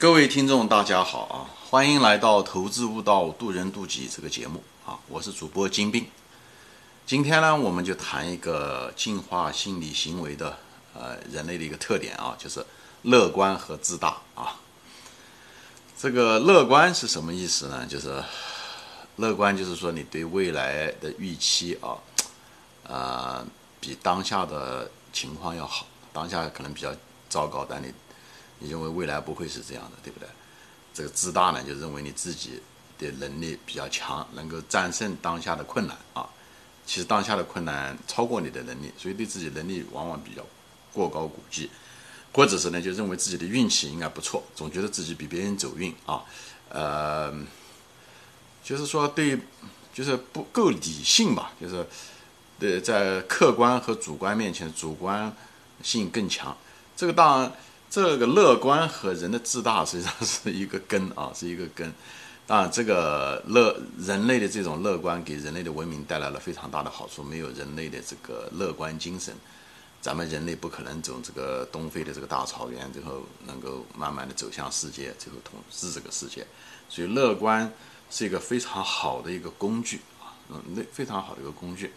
各位听众，大家好啊！欢迎来到《投资悟道，渡人渡己》这个节目啊！我是主播金兵。今天呢，我们就谈一个进化心理行为的呃人类的一个特点啊，就是乐观和自大啊。这个乐观是什么意思呢？就是乐观，就是说你对未来的预期啊，呃，比当下的情况要好。当下可能比较糟糕，但你。你认为未来不会是这样的，对不对？这个自大呢，就认为你自己的能力比较强，能够战胜当下的困难啊。其实当下的困难超过你的能力，所以对自己能力往往比较过高估计，或者是呢，就认为自己的运气应该不错，总觉得自己比别人走运啊。呃，就是说对，就是不够理性吧，就是对在客观和主观面前，主观性更强。这个当然。这个乐观和人的自大实际上是一个根啊，是一个根。当然，这个乐人类的这种乐观给人类的文明带来了非常大的好处。没有人类的这个乐观精神，咱们人类不可能走这个东非的这个大草原，最后能够慢慢的走向世界，最后统治这个世界。所以，乐观是一个非常好的一个工具啊，嗯，那非常好的一个工具。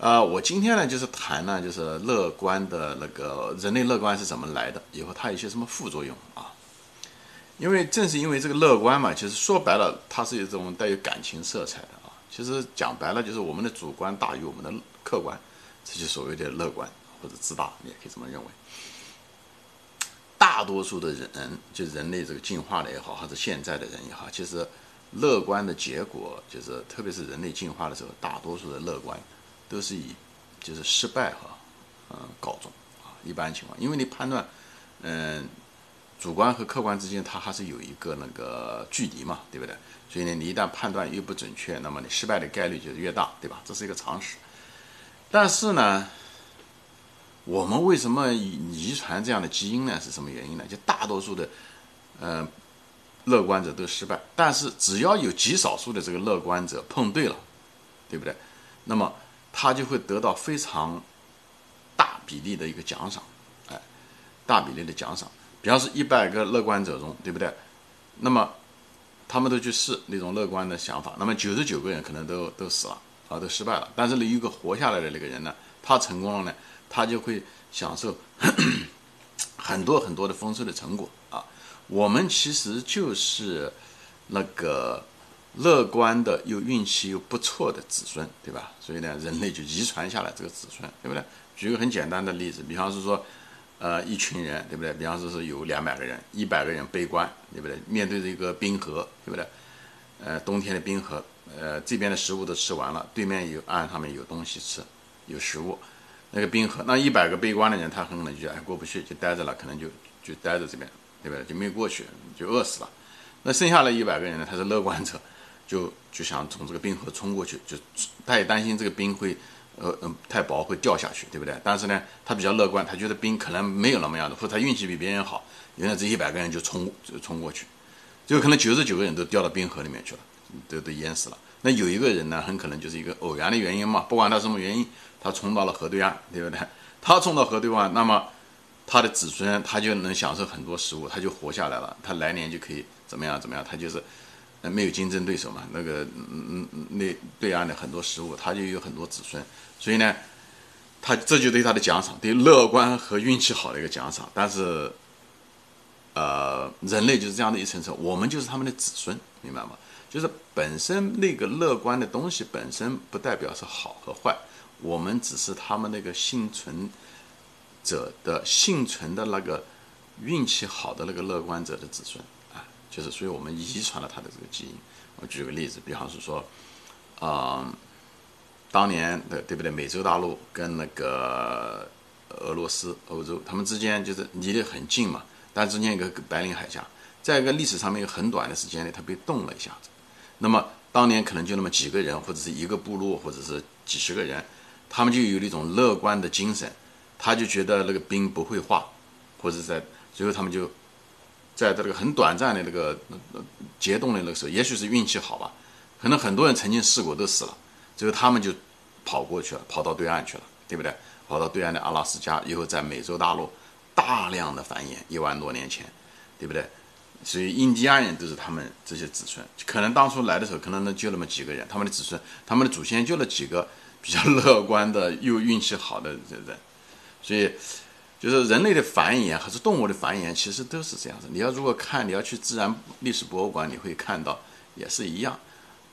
呃，我今天呢就是谈呢，就是乐观的那个人类乐观是怎么来的，以后它有些什么副作用啊？因为正是因为这个乐观嘛，其实说白了，它是一种带有感情色彩的啊。其实讲白了，就是我们的主观大于我们的客观，这就所谓的乐观或者自大，你也可以这么认为。大多数的人，就人类这个进化的也好，或者现在的人也好，其实乐观的结果就是，特别是人类进化的时候，大多数的乐观。都是以就是失败哈，嗯告终啊，一般情况，因为你判断，嗯，主观和客观之间它还是有一个那个距离嘛，对不对？所以呢，你一旦判断越不准确，那么你失败的概率就是越大，对吧？这是一个常识。但是呢，我们为什么遗传这样的基因呢？是什么原因呢？就大多数的，嗯，乐观者都失败，但是只要有极少数的这个乐观者碰对了，对不对？那么他就会得到非常大比例的一个奖赏，哎，大比例的奖赏。比方说一百个乐观者中，对不对？那么他们都去试那种乐观的想法，那么九十九个人可能都都死了啊，都失败了。但是呢，一个活下来的那个人呢，他成功了呢，他就会享受 很多很多的丰收的成果啊。我们其实就是那个。乐观的又运气又不错的子孙，对吧？所以呢，人类就遗传下来这个子孙，对不对？举个很简单的例子，比方是说，呃，一群人，对不对？比方说是有两百个人，一百个人悲观，对不对？面对着一个冰河，对不对？呃，冬天的冰河，呃，这边的食物都吃完了，对面有岸上面有东西吃，有食物，那个冰河，那一百个悲观的人，他很可能就哎过不去，就待着了，可能就就待在这边，对不对？就没过去，就饿死了。那剩下的一百个人呢，他是乐观者。就就想从这个冰河冲过去，就他也担心这个冰会，呃嗯太薄会掉下去，对不对？但是呢，他比较乐观，他觉得冰可能没有那么样的，或者他运气比别人好，原来这一百个人就冲就冲过去，就可能九十九个人都掉到冰河里面去了，都都淹死了。那有一个人呢，很可能就是一个偶然的原因嘛，不管他什么原因，他冲到了河对岸，对不对？他冲到河对岸，那么他的子孙他就能享受很多食物，他就活下来了，他来年就可以怎么样怎么样，他就是。那没有竞争对手嘛？那个，嗯嗯，那对岸的很多食物，他就有很多子孙，所以呢，他这就对他的奖赏，对乐观和运气好的一个奖赏。但是，呃，人类就是这样的一层层，我们就是他们的子孙，明白吗？就是本身那个乐观的东西本身不代表是好和坏，我们只是他们那个幸存者的幸存的那个运气好的那个乐观者的子孙。就是，所以我们遗传了他的这个基因。我举个例子，比方是说，啊，当年的对不对？美洲大陆跟那个俄罗斯、欧洲，他们之间就是离得很近嘛，但中间一个白令海峡，在一个历史上面有很短的时间内，它被冻了一下子。那么当年可能就那么几个人，或者是一个部落，或者是几十个人，他们就有那种乐观的精神，他就觉得那个冰不会化，或者在最后他们就。在这个很短暂的这个结冻的那个时候，也许是运气好吧，可能很多人曾经试过都死了，最后他们就跑过去了，跑到对岸去了，对不对？跑到对岸的阿拉斯加，以后在美洲大陆大量的繁衍，一万多年前，对不对？所以印第安人都是他们这些子孙。可能当初来的时候，可能能就那么几个人，他们的子孙，他们的祖先就那几个比较乐观的又运气好的人。所以，就是人类的繁衍还是动物的繁衍，其实都是这样子。你要如果看，你要去自然历史博物馆，你会看到也是一样。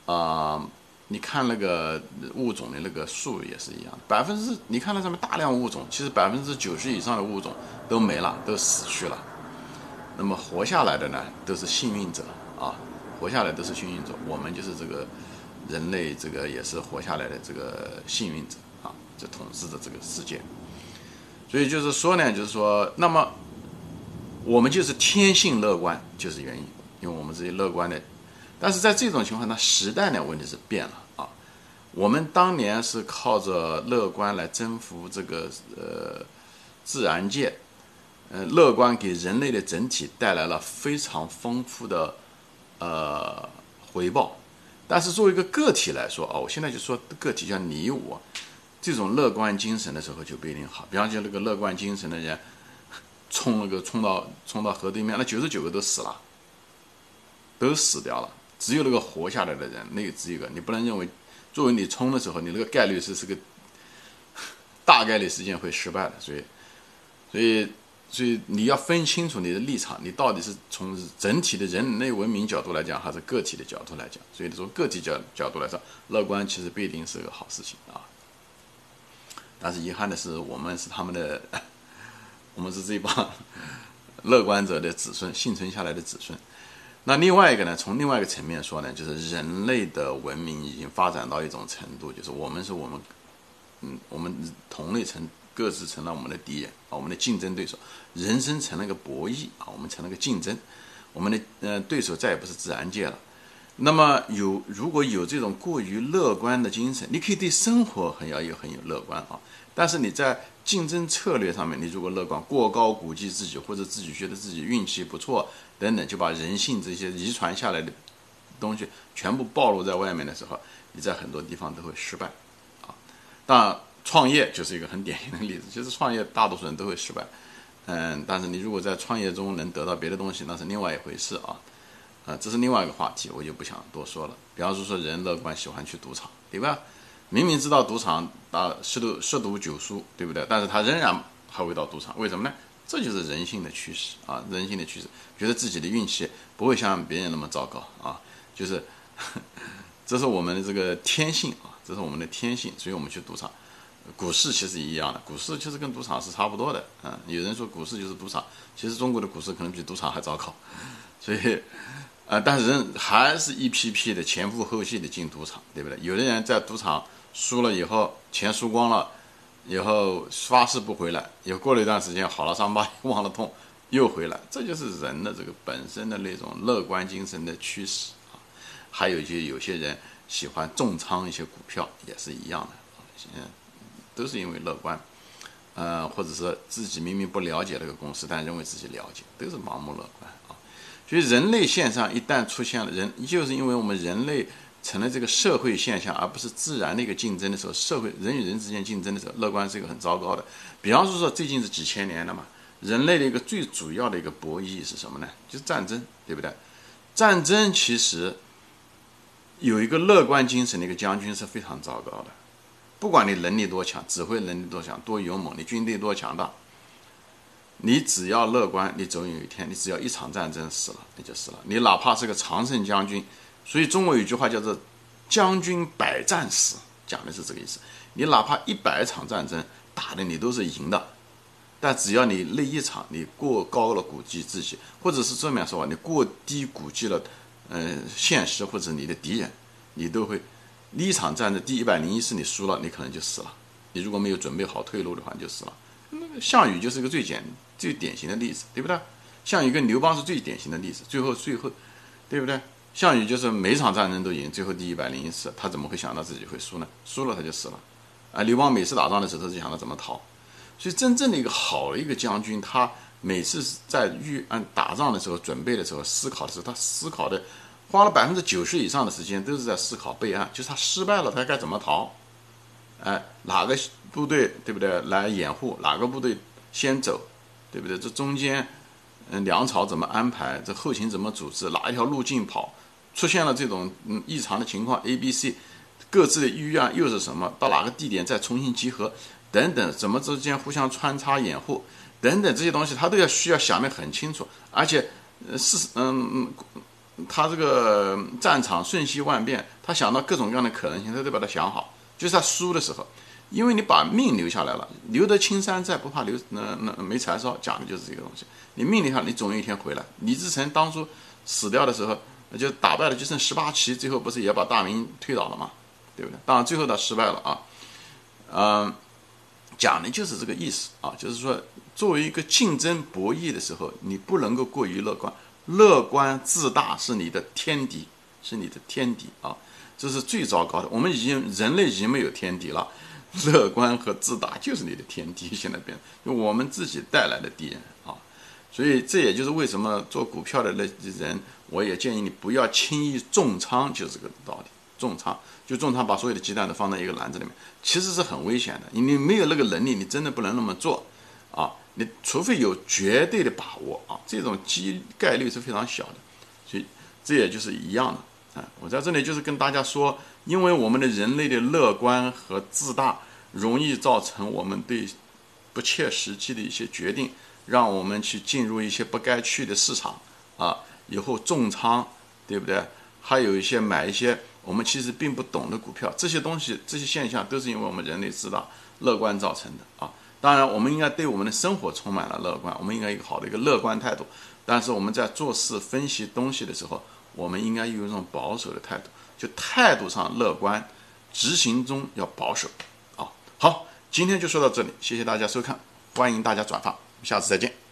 啊，你看那个物种的那个数也是一样，百分之你看到上面大量物种，其实百分之九十以上的物种都没了，都死去了。那么活下来的呢，都是幸运者啊，活下来都是幸运者。我们就是这个人类，这个也是活下来的这个幸运者啊，这统治着这个世界。所以就是说呢，就是说，那么我们就是天性乐观，就是原因，因为我们这些乐观的。但是在这种情况，那时代呢问题是变了啊。我们当年是靠着乐观来征服这个呃自然界，呃，乐观给人类的整体带来了非常丰富的呃回报。但是作为一个个体来说啊，我现在就说个体像你我，这种乐观精神的时候就不一定好。比方说那个乐观精神的人，冲那个冲到冲到河对面，那九十九个都死了，都死掉了。只有那个活下来的人，那个只有一个。你不能认为，作为你冲的时候，你那个概率是是个 大概率事件会失败的。所以，所以，所以你要分清楚你的立场，你到底是从整体的人类文明角度来讲，还是个体的角度来讲。所以从个体角角度来说，乐观其实不一定是个好事情啊。但是遗憾的是，我们是他们的，我们是这帮乐观者的子孙，幸存下来的子孙。那另外一个呢？从另外一个层面说呢，就是人类的文明已经发展到一种程度，就是我们是我们，嗯，我们同类成各自成了我们的敌人啊，我们的竞争对手，人生成了个博弈啊，我们成了个竞争，我们的呃对手再也不是自然界了。那么有如果有这种过于乐观的精神，你可以对生活很要有很有乐观啊，但是你在竞争策略上面，你如果乐观过高估计自己，或者自己觉得自己运气不错。等等，就把人性这些遗传下来的东西全部暴露在外面的时候，你在很多地方都会失败，啊，当然创业就是一个很典型的例子。其实创业大多数人都会失败，嗯，但是你如果在创业中能得到别的东西，那是另外一回事啊，啊，这是另外一个话题，我就不想多说了。比方说说人乐观喜欢去赌场，对吧？明明知道赌场啊十赌十赌九输，对不对？但是他仍然还会到赌场，为什么呢？这就是人性的趋势啊，人性的趋势，觉得自己的运气不会像别人那么糟糕啊，就是，这是我们的这个天性啊，这是我们的天性，所以我们去赌场。股市其实一样的，股市其实跟赌场是差不多的啊。有人说股市就是赌场，其实中国的股市可能比赌场还糟糕，所以，呃，但是人还是一批批的前赴后继的进赌场，对不对？有的人在赌场输了以后，钱输光了。以后发誓不回来，又过了一段时间，好了伤疤忘了痛，又回来，这就是人的这个本身的那种乐观精神的驱使啊。还有就有些人喜欢重仓一些股票，也是一样的啊，都是因为乐观，呃，或者说自己明明不了解那个公司，但认为自己了解，都是盲目乐观啊。所以人类线上一旦出现了人，就是因为我们人类。成了这个社会现象，而不是自然的一个竞争的时候，社会人与人之间竞争的时候，乐观是一个很糟糕的。比方说，说最近是几千年了嘛，人类的一个最主要的一个博弈是什么呢？就是战争，对不对？战争其实有一个乐观精神的一个将军是非常糟糕的。不管你能力多强，指挥能力多强，多勇猛，你军队多强大，你只要乐观，你总有一天，你只要一场战争死了，你就死了。你哪怕是个常胜将军。所以中国有句话叫做“将军百战死”，讲的是这个意思。你哪怕一百场战争打的你都是赢的，但只要你那一场你过高了估计自己，或者是这么说吧，你过低估计了，嗯，现实或者你的敌人，你都会第一场战争第一百零一次你输了，你可能就死了。你如果没有准备好退路的话，你就死了。那个项羽就是一个最简最典型的例子，对不对？项羽跟刘邦是最典型的例子，最后最后，对不对？项羽就是每场战争都赢，最后第一百零一次，他怎么会想到自己会输呢？输了他就死了。啊，刘邦每次打仗的时候都是想到怎么逃。所以真正的一个好的一个将军，他每次在预按打仗的时候、准备的时候、思考的时候，他思考的花了百分之九十以上的时间都是在思考备案，就是他失败了他该怎么逃。哎，哪个部队对不对来掩护？哪个部队先走，对不对？这中间嗯，粮草怎么安排，这后勤怎么组织，哪一条路径跑，出现了这种嗯异常的情况，A、B、C，各自的医院又是什么？到哪个地点再重新集合，等等，怎么之间互相穿插掩护，等等这些东西，他都要需要想得很清楚，而且，呃，是嗯嗯，他这个战场瞬息万变，他想到各种各样的可能性，他都把它想好，就是他输的时候。因为你把命留下来了，留得青山在，不怕留那那没柴烧，讲的就是这个东西。你命留下，你总有一天回来。李自成当初死掉的时候，就打败了，就剩十八旗，最后不是也把大明推倒了吗？对不对？当然最后他失败了啊。嗯，讲的就是这个意思啊，就是说作为一个竞争博弈的时候，你不能够过于乐观，乐观自大是你的天敌，是你的天敌啊，这是最糟糕的。我们已经人类已经没有天敌了。乐观和自大就是你的天敌，现在变就我们自己带来的敌人啊，所以这也就是为什么做股票的那些人，我也建议你不要轻易重仓，就是这个道理。重仓就重仓，把所有的鸡蛋都放在一个篮子里面，其实是很危险的。你没有那个能力，你真的不能那么做啊！你除非有绝对的把握啊，这种机概率是非常小的。所以这也就是一样的啊。我在这里就是跟大家说。因为我们的人类的乐观和自大，容易造成我们对不切实际的一些决定，让我们去进入一些不该去的市场啊，以后重仓，对不对？还有一些买一些我们其实并不懂的股票，这些东西、这些现象都是因为我们人类自大、乐观造成的啊。当然，我们应该对我们的生活充满了乐观，我们应该有好的一个乐观态度。但是我们在做事、分析东西的时候，我们应该有一种保守的态度。就态度上乐观，执行中要保守，好，今天就说到这里，谢谢大家收看，欢迎大家转发，下次再见。